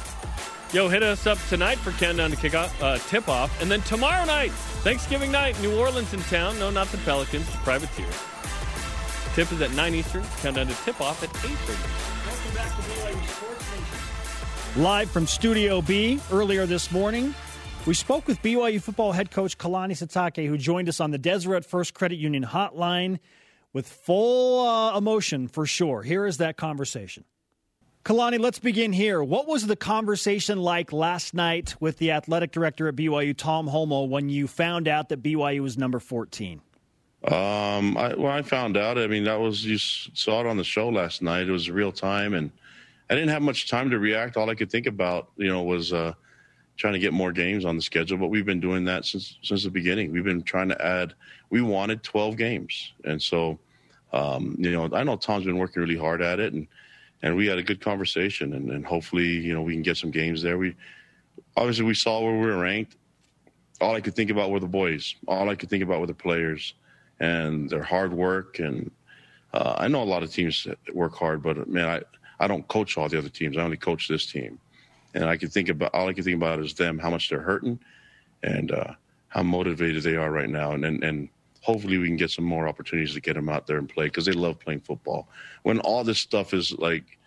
Yo, hit us up tonight for countdown to kick off, uh, tip off, and then tomorrow night, Thanksgiving night, New Orleans in town. No, not the Pelicans, the Privateers. Tip is at 9 Eastern. Countdown to tip off at 8:30. Welcome back to BYU Sports Nation. Live from Studio B earlier this morning, we spoke with BYU football head coach Kalani Sitake, who joined us on the Deseret First Credit Union hotline. with full uh, emotion for sure. Here is that conversation. Kalani, let's begin here. What was the conversation like last night with the athletic director at BYU, Tom Holmoe, when you found out that BYU was number 14? Um, I, when I found out, I mean, that was you saw it on the show last night. It was real time, and I didn't have much time to react. All I could think about, you know, was uh, trying to get more games on the schedule. But we've been doing that since since the beginning. We've been trying to add. We wanted 12 games, and so um, you know, I know Tom's been working really hard at it, and and we had a good conversation, and, and hopefully, you know, we can get some games there. We obviously we saw where we were ranked. All I could think about were the boys. All I could think about were the players and their hard work. And uh, I know a lot of teams work hard, but man, I, I don't coach all the other teams. I only coach this team. And I can think about all I can think about is them, how much they're hurting, and uh, how motivated they are right now. And, and and hopefully we can get some more opportunities to get them out there and play because they love playing football. When all this stuff is like,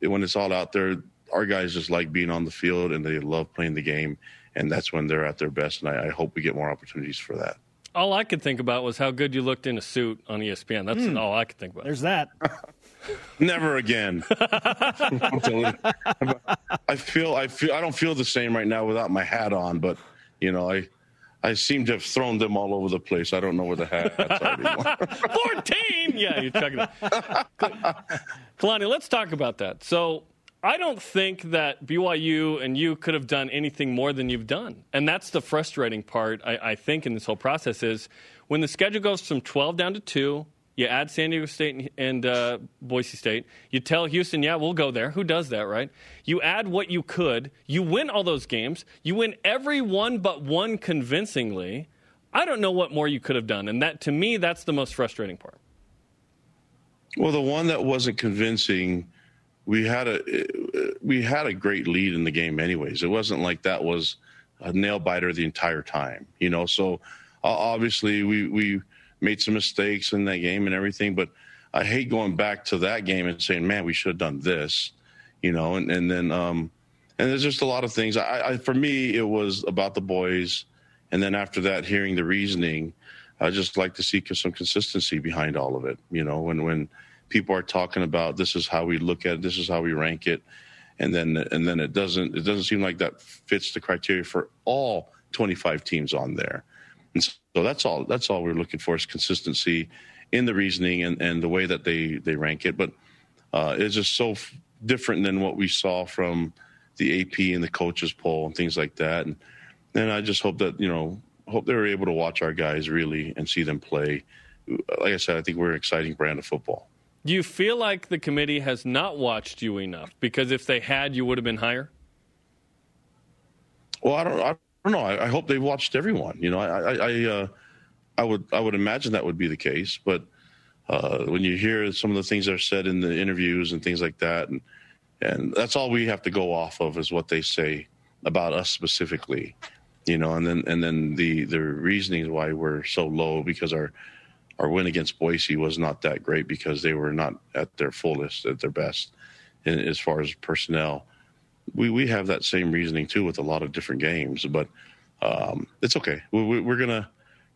when it's all out there, our guys just like being on the field and they love playing the game, and that's when they're at their best. And I, I hope we get more opportunities for that all I could think about was how good you looked in a suit on ESPN. That's mm. all I could think about. There's that. Never again. I feel I feel I don't feel the same right now without my hat on, but you know, I I seem to have thrown them all over the place. I don't know where the hat's are anymore. 14? Yeah, you're it. Kalani, let's talk about that. So I don't think that BYU and you could have done anything more than you've done. And that's the frustrating part, I, I, think, in this whole process is when the schedule goes from 12 down to 2, you add San Diego State and uh, Boise State. You tell Houston, yeah, we'll go there. Who does that, right? You add what you could. You win all those games. You win every one but one convincingly. I don't know what more you could have done. And that, to me, that's the most frustrating part. Well, the one that wasn't convincing – we had a we had a great lead in the game anyways. It wasn't like that was a nail biter the entire time, you know. So obviously we we made some mistakes in that game and everything, but I hate going back to that game and saying, "Man, we should have done this," you know. And and then um, and there's just a lot of things. I, I for me it was about the boys, and then after that, hearing the reasoning. I just like to see some consistency behind all of it, you know. When when people are talking about this is how we look at it, this is how we rank it, and then and then it doesn't it doesn't seem like that fits the criteria for all 25 teams on there. And so that's all that's all we're looking for is consistency in the reasoning and, and the way that they they rank it. But uh, it's just so f- different than what we saw from the AP and the coaches poll and things like that. And then I just hope that you know hope they were able to watch our guys really and see them play. Like I said, I think we're an exciting brand of football. Do you feel like the committee has not watched you enough? Because if they had, you would have been higher. Well, I don't. I don't know. I, I hope they've watched everyone. You know, I, I, I, uh, I would, I would imagine that would be the case. But uh, when you hear some of the things that are said in the interviews and things like that, and and that's all we have to go off of is what they say about us specifically. You know, and then and then the the reasoning why we're so low because our our win against Boise was not that great because they were not at their fullest, at their best, in, as far as personnel. We we have that same reasoning too with a lot of different games, but um, it's okay. We, are gonna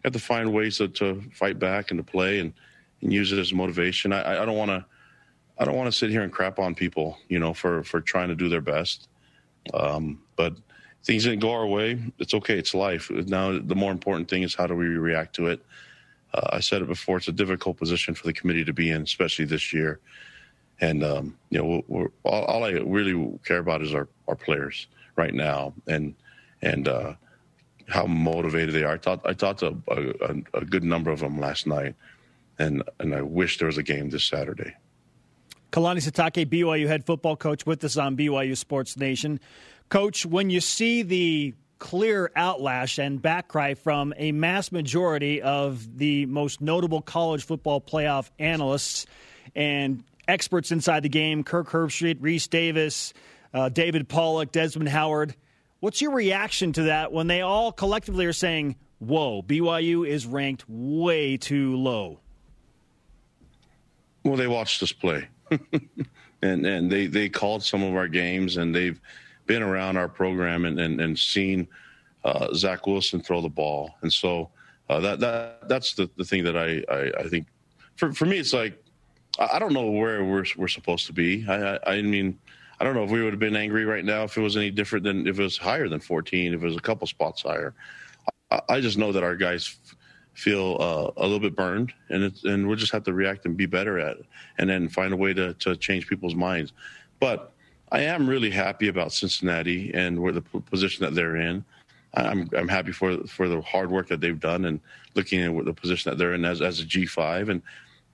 have to find ways to, to, fight back and to play and, and use it as motivation. I, I don't want to. I don't want to sit here and crap on people, you know, for for trying to do their best. Um, but things didn't go our way. It's okay. It's life. Now the more important thing is how do we react to it uh, I said it before; it's a difficult position for the committee to be in, especially this year. And um, you know, we're, all, all, I really care about is our, our players right now, and and uh, how motivated they are. I thought I talked to a, a, a, good number of them last night, and and I wish there was a game this Saturday. Kalani Sitake, BYU head football coach, with us on BYU Sports Nation. Coach, when you see the clear outlash and backcry from a mass majority of the most notable college football playoff analysts and experts inside the game Kirk Herbstreit, Rece Davis, uh, David Pollack, Desmond Howard. What's your reaction to that when they all collectively are saying, whoa, BYU is ranked way too low? Well, they watched us play. and and they, they called some of our games and they've been around our program and, and, and seen uh, Zach Wilson throw the ball. And so uh, that, that that's the, the thing that I, I, I think for for me, it's like I don't know where we're we're supposed to be. I, I, I mean, I don't know if we would have been angry right now if it was any different than if it was higher than 14, if it was a couple spots higher. I, I just know that our guys feel uh, a little bit burned, and and we'll just have to react and be better at it, and then find a way to to change people's minds. But I am really happy about Cincinnati and where the position that they're in. I'm I'm happy for for the hard work that they've done and looking at the position that they're in as as a G5 and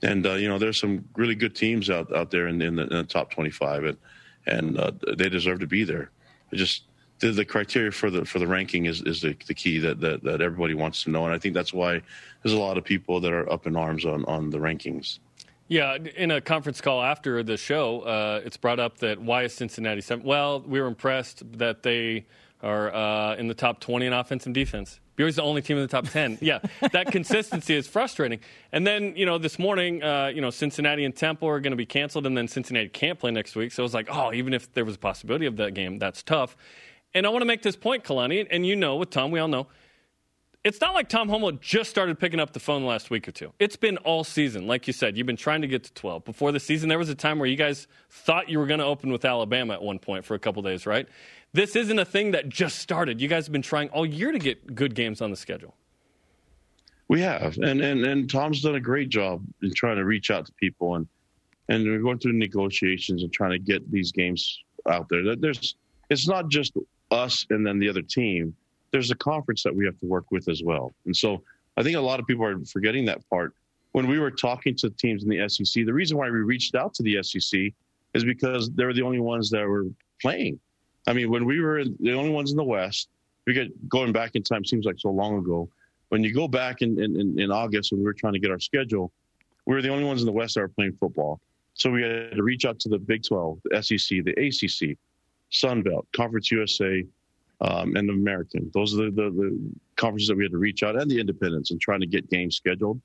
and uh, you know there's some really good teams out out there in, in, the, in the, top 25 and and uh, they deserve to be there. It just the, the, criteria for the for the ranking is is the, the key that, that that everybody wants to know, and I think that's why there's a lot of people that are up in arms on on the rankings. Yeah, in a conference call after the show, uh, it's brought up that why is Cincinnati seven? Well, we were impressed that they are uh, in the top 20 in offense and defense. BYU's the only team in the top 10. Yeah, that consistency is frustrating. And then, you know, this morning, uh, you know, Cincinnati and Temple are going to be canceled, and then Cincinnati can't play next week. So it was like, oh, even if there was a possibility of that game, that's tough. And I want to make this point, Kalani, and you know, with Tom, we all know, it's not like Tom Holmoe just started picking up the phone the last week or two. It's been all season. Like you said, you've been trying to get to 12. Before the season, there was a time where you guys thought you were going to open with Alabama at one point for a couple days, right? This isn't a thing that just started. You guys have been trying all year to get good games on the schedule. We have, and and and Tom's done a great job in trying to reach out to people, and and we're going through negotiations and trying to get these games out there. There's, it's not just us and then the other team. There's a conference that we have to work with as well, and so I think a lot of people are forgetting that part. When we were talking to teams in the SEC, the reason why we reached out to the SEC is because they were the only ones that were playing I mean, when we were the only ones in the West, we get going back in time seems like so long ago. When you go back in, in, in August when we were trying to get our schedule, we were the only ones in the West that were playing football. So we had to reach out to the Big 12, the SEC, the ACC, Sun Belt, Conference USA, um, and the American. Those are the, the, the, conferences that we had to reach out, and the independents, and trying to get games scheduled.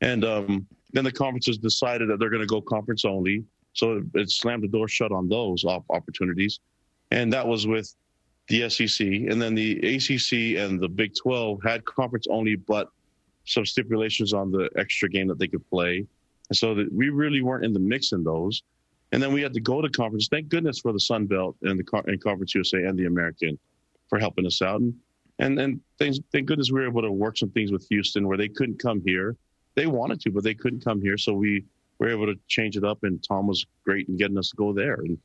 And um, then the conferences decided that they're going to go conference only. So it slammed the door shut on those opportunities and that was with the SEC. And then the ACC and the Big 12 had conference only, but some stipulations on the extra game that they could play. And so that we really weren't in the mix in those. And then we had to go to conference. Thank goodness for the Sun Belt and the and Conference USA and the American for helping us out. And and and things, thank goodness we were able to work some things with Houston where they couldn't come here. They wanted to, but they couldn't come here. So we were able to change it up. And Tom was great in getting us to go there. And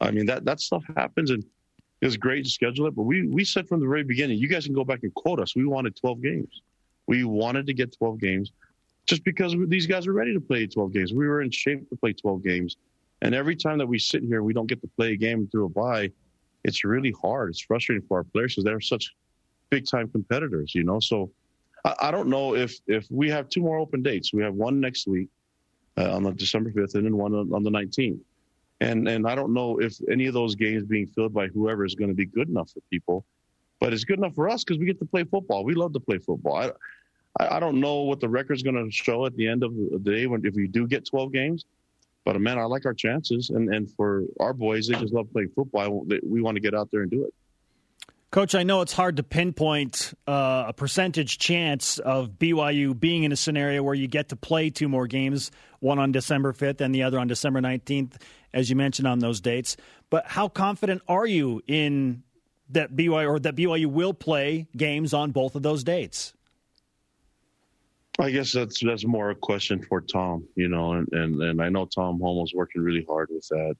I mean that that stuff happens, and it's great to schedule it. But we we said from the very beginning, you guys can go back and quote us. We wanted 12 games. We wanted to get 12 games, just because these guys were ready to play 12 games. We were in shape to play 12 games, and every time that we sit here, we don't get to play a game through a bye. It's really hard. It's frustrating for our players because they're such big time competitors, you know. So I, I, don't know if if we have two more open dates. We have one next week uh, on the December 5th, and then one on, on the 19th. And and I don't know if any of those games being filled by whoever is going to be good enough for people, but it's good enough for us because we get to play football. We love to play football. I I, don't know what the record's going to show at the end of the day when if we do get 12 games, but man, I like our chances. And and for our boys, they just love playing football. We want to get out there and do it. Coach, I know it's hard to pinpoint uh, a percentage chance of BYU being in a scenario where you get to play two more games, one on December 5th and the other on December 19th, as you mentioned on those dates. But how confident are you in that BYU or that BYU will play games on both of those dates? I guess that's that's more a question for Tom, you know, and and, and I know Tom Holmoe's working really hard with that.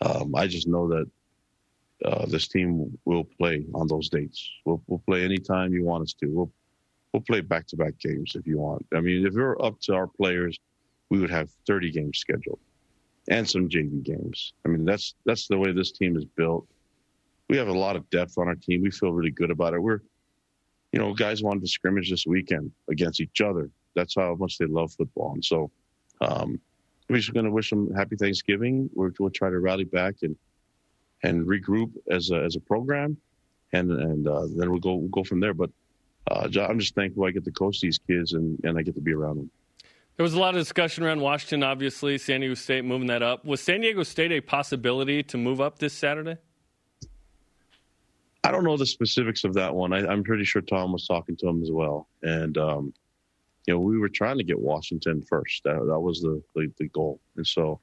Um, I just know that uh, this team will play on those dates. We'll, we'll play anytime you want us to. We'll we'll play back to back games if you want. I mean, if we are up to our players, we would have 30 games scheduled and some JV games. I mean, that's that's the way this team is built. We have a lot of depth on our team. We feel really good about it. We're, you know, guys wanted to scrimmage this weekend against each other. That's how much they love football. And so, um, we're just going to wish them happy Thanksgiving. We're, we'll try to rally back and and regroup as a, as a program, and and uh, then we'll go we'll go from there. But uh, I'm just thankful I get to coach these kids and, and I get to be around them. There was a lot of discussion around Washington, obviously, San Diego State moving that up. Was San Diego State a possibility to move up this Saturday? I don't know the specifics of that one. I, am pretty sure Tom was talking to him as well. And, um, you know, we were trying to get Washington first. That, that was the, the, the goal. And so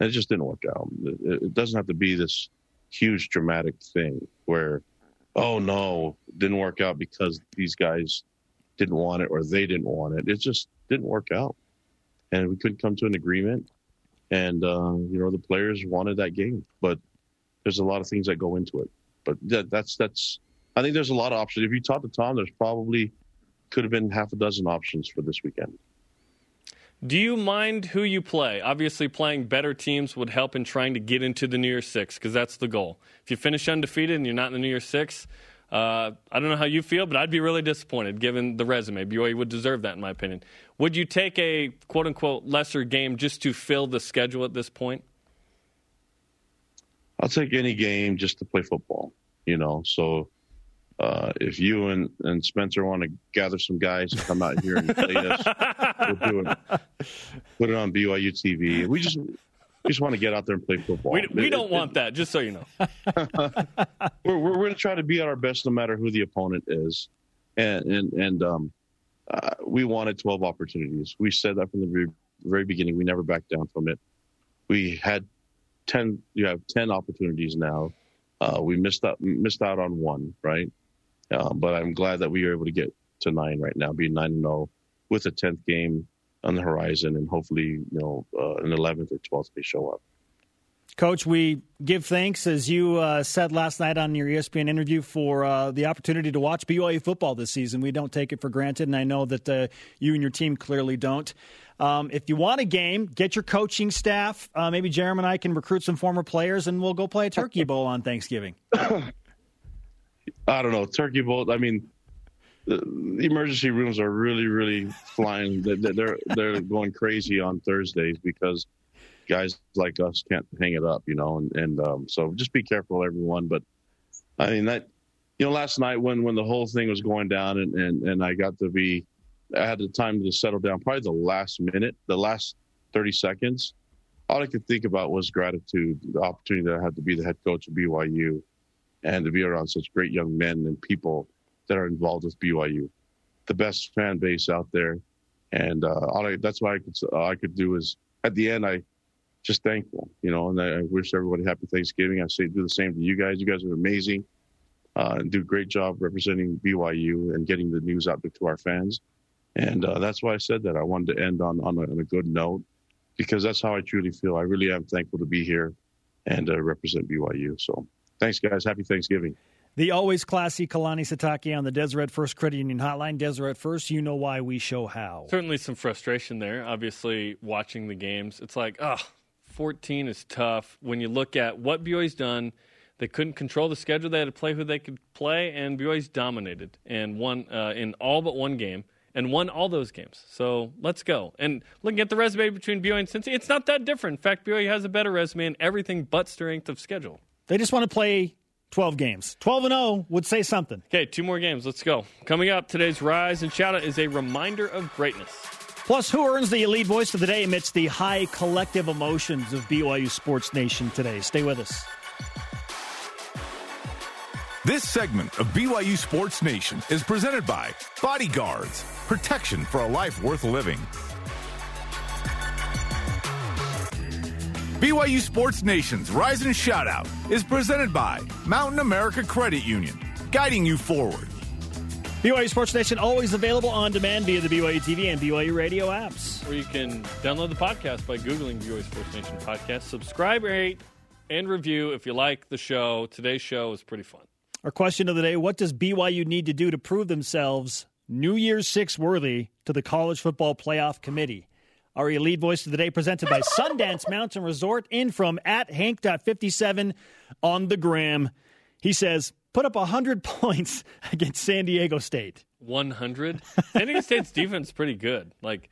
it just didn't work out. It, it, doesn't have to be this huge dramatic thing where, oh no, didn't work out because these guys didn't want it or they didn't want it. It just didn't work out. And we couldn't come to an agreement. And, uh, you know, the players wanted that game, but there's a lot of things that go into it. But that, that's, that's, I think there's a lot of options. If you talk to Tom, there's probably could have been half a dozen options for this weekend. Do you mind who you play? Obviously, playing better teams would help in trying to get into the New Year's Six because that's the goal. If you finish undefeated and you're not in the New Year's Six, uh, I don't know how you feel, but I'd be really disappointed given the resume. BYU would deserve that, in my opinion. Would you take a quote unquote lesser game just to fill the schedule at this point? I'll take any game just to play football, you know. So uh, if you and, and Spencer want to gather some guys and come out here and play us, we'll do it. Put it on BYU TV. We just we just want to get out there and play football. We, we don't it, want it, that, just so you know. we're we're, we're going to try to be at our best no matter who the opponent is, and and and um, uh, we wanted 12 opportunities. We said that from the very, very beginning. We never backed down from it. We had 10. You have 10 opportunities now. Uh, we missed out missed out on one, right? Um, but I'm glad that we were able to get to nine right now, being nine and zero oh with a tenth game on the horizon, and hopefully, you know, uh, an eleventh or twelfth may show up. Coach, we give thanks, as you uh, said last night on your ESPN interview, for uh, the opportunity to watch BYU football this season. We don't take it for granted, and I know that uh, you and your team clearly don't. Um, if you want a game, get your coaching staff. Uh, maybe Jarom and I can recruit some former players, and we'll go play a turkey bowl on Thanksgiving. I don't know, turkey bowl. I mean, the, emergency rooms are really, really flying. They're they're going crazy on Thursdays because guys like us can't hang it up, you know. And and um, so just be careful, everyone. But I mean that, you know, last night when when the whole thing was going down, and and and I got to be, I had the time to settle down. Probably the last minute, the last thirty seconds. All I could think about was gratitude, the opportunity that I had to be the head coach of BYU and to be around such great young men and people that are involved with BYU. The best fan base out there, and uh, all I, that's why I could all I could do is at the end I just thankful, you know, and I, wish everybody happy Thanksgiving. I say do the same to you guys. You guys are amazing uh, and do a great job representing BYU and getting the news out to our fans. And uh, that's why I said that I wanted to end on on a, on a, good note because that's how I truly feel. I really am thankful to be here and uh, represent BYU. So Thanks, guys. Happy Thanksgiving. The always classy Kalani Sitake on the Deseret First Credit Union Hotline. Deseret First, you know why we show how. Certainly some frustration there. Obviously, watching the games, it's like, oh, 14 is tough. When you look at what BYU's done, they couldn't control the schedule. They had to play who they could play, and BYU's dominated and won uh, in all but one game and won all those games. So let's go. And looking at the resume between BYU and Cincy, it's not that different. In fact, BYU has a better resume in everything but strength of schedule. They just want to play 12 games. 12 and 0 would say something. Okay, two more games. Let's go. Coming up, today's Rise and Shout Out is a reminder of greatness. Plus, who earns the elite voice of the day amidst the high collective emotions of BYU Sports Nation today? Stay with us. This segment of BYU Sports Nation is presented by Bodyguards, protection for a life worth living. BYU Sports Nation's Rise and Shout Out is presented by Mountain America Credit Union, guiding you forward. BYU Sports Nation always available on demand via the BYU TV and BYU radio apps. Or you can download the podcast by Googling BYU Sports Nation podcast. Subscribe, rate, and review if you like the show. Today's show is pretty fun. Our question of the day What does BYU need to do to prove themselves New Year's Six worthy to the College Football Playoff Committee? Our lead voice of the day presented by Sundance Mountain Resort in from at Hank.57 on the gram. He says, put up 100 points against San Diego State. 100? San Diego State's defense pretty good. Like,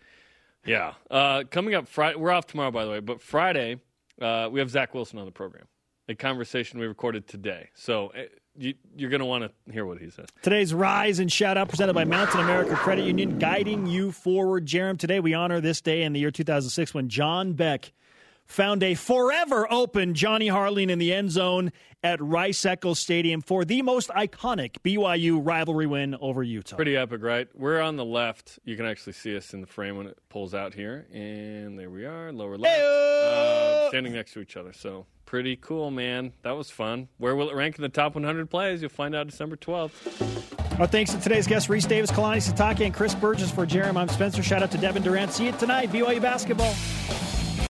yeah. Uh, coming up Friday, we're off tomorrow, by the way, but Friday, uh, we have Zach Wilson on the program. A conversation we recorded today. So eh, you, are going to want to hear what he says. Today's Rise and Shout Out presented by Mountain America Credit Union, guiding you forward. Jarom, today we honor this day in the year 2006 when John Beck found a forever open Johnny Harline in the end zone at Rice Eccles Stadium for the most iconic BYU rivalry win over Utah. Pretty epic, right? We're on the left. You can actually see us in the frame when it pulls out here. And there we are, lower left. Uh, standing next to each other. So pretty cool, man. That was fun. Where will it rank in the top 100 plays? You'll find out December 12th. Our thanks to today's guests, Rece Davis, Kalani Sitake, and Chris Burgess for Jarom. I'm Spencer. Shout out to Devin Durrant. See you tonight, BYU basketball.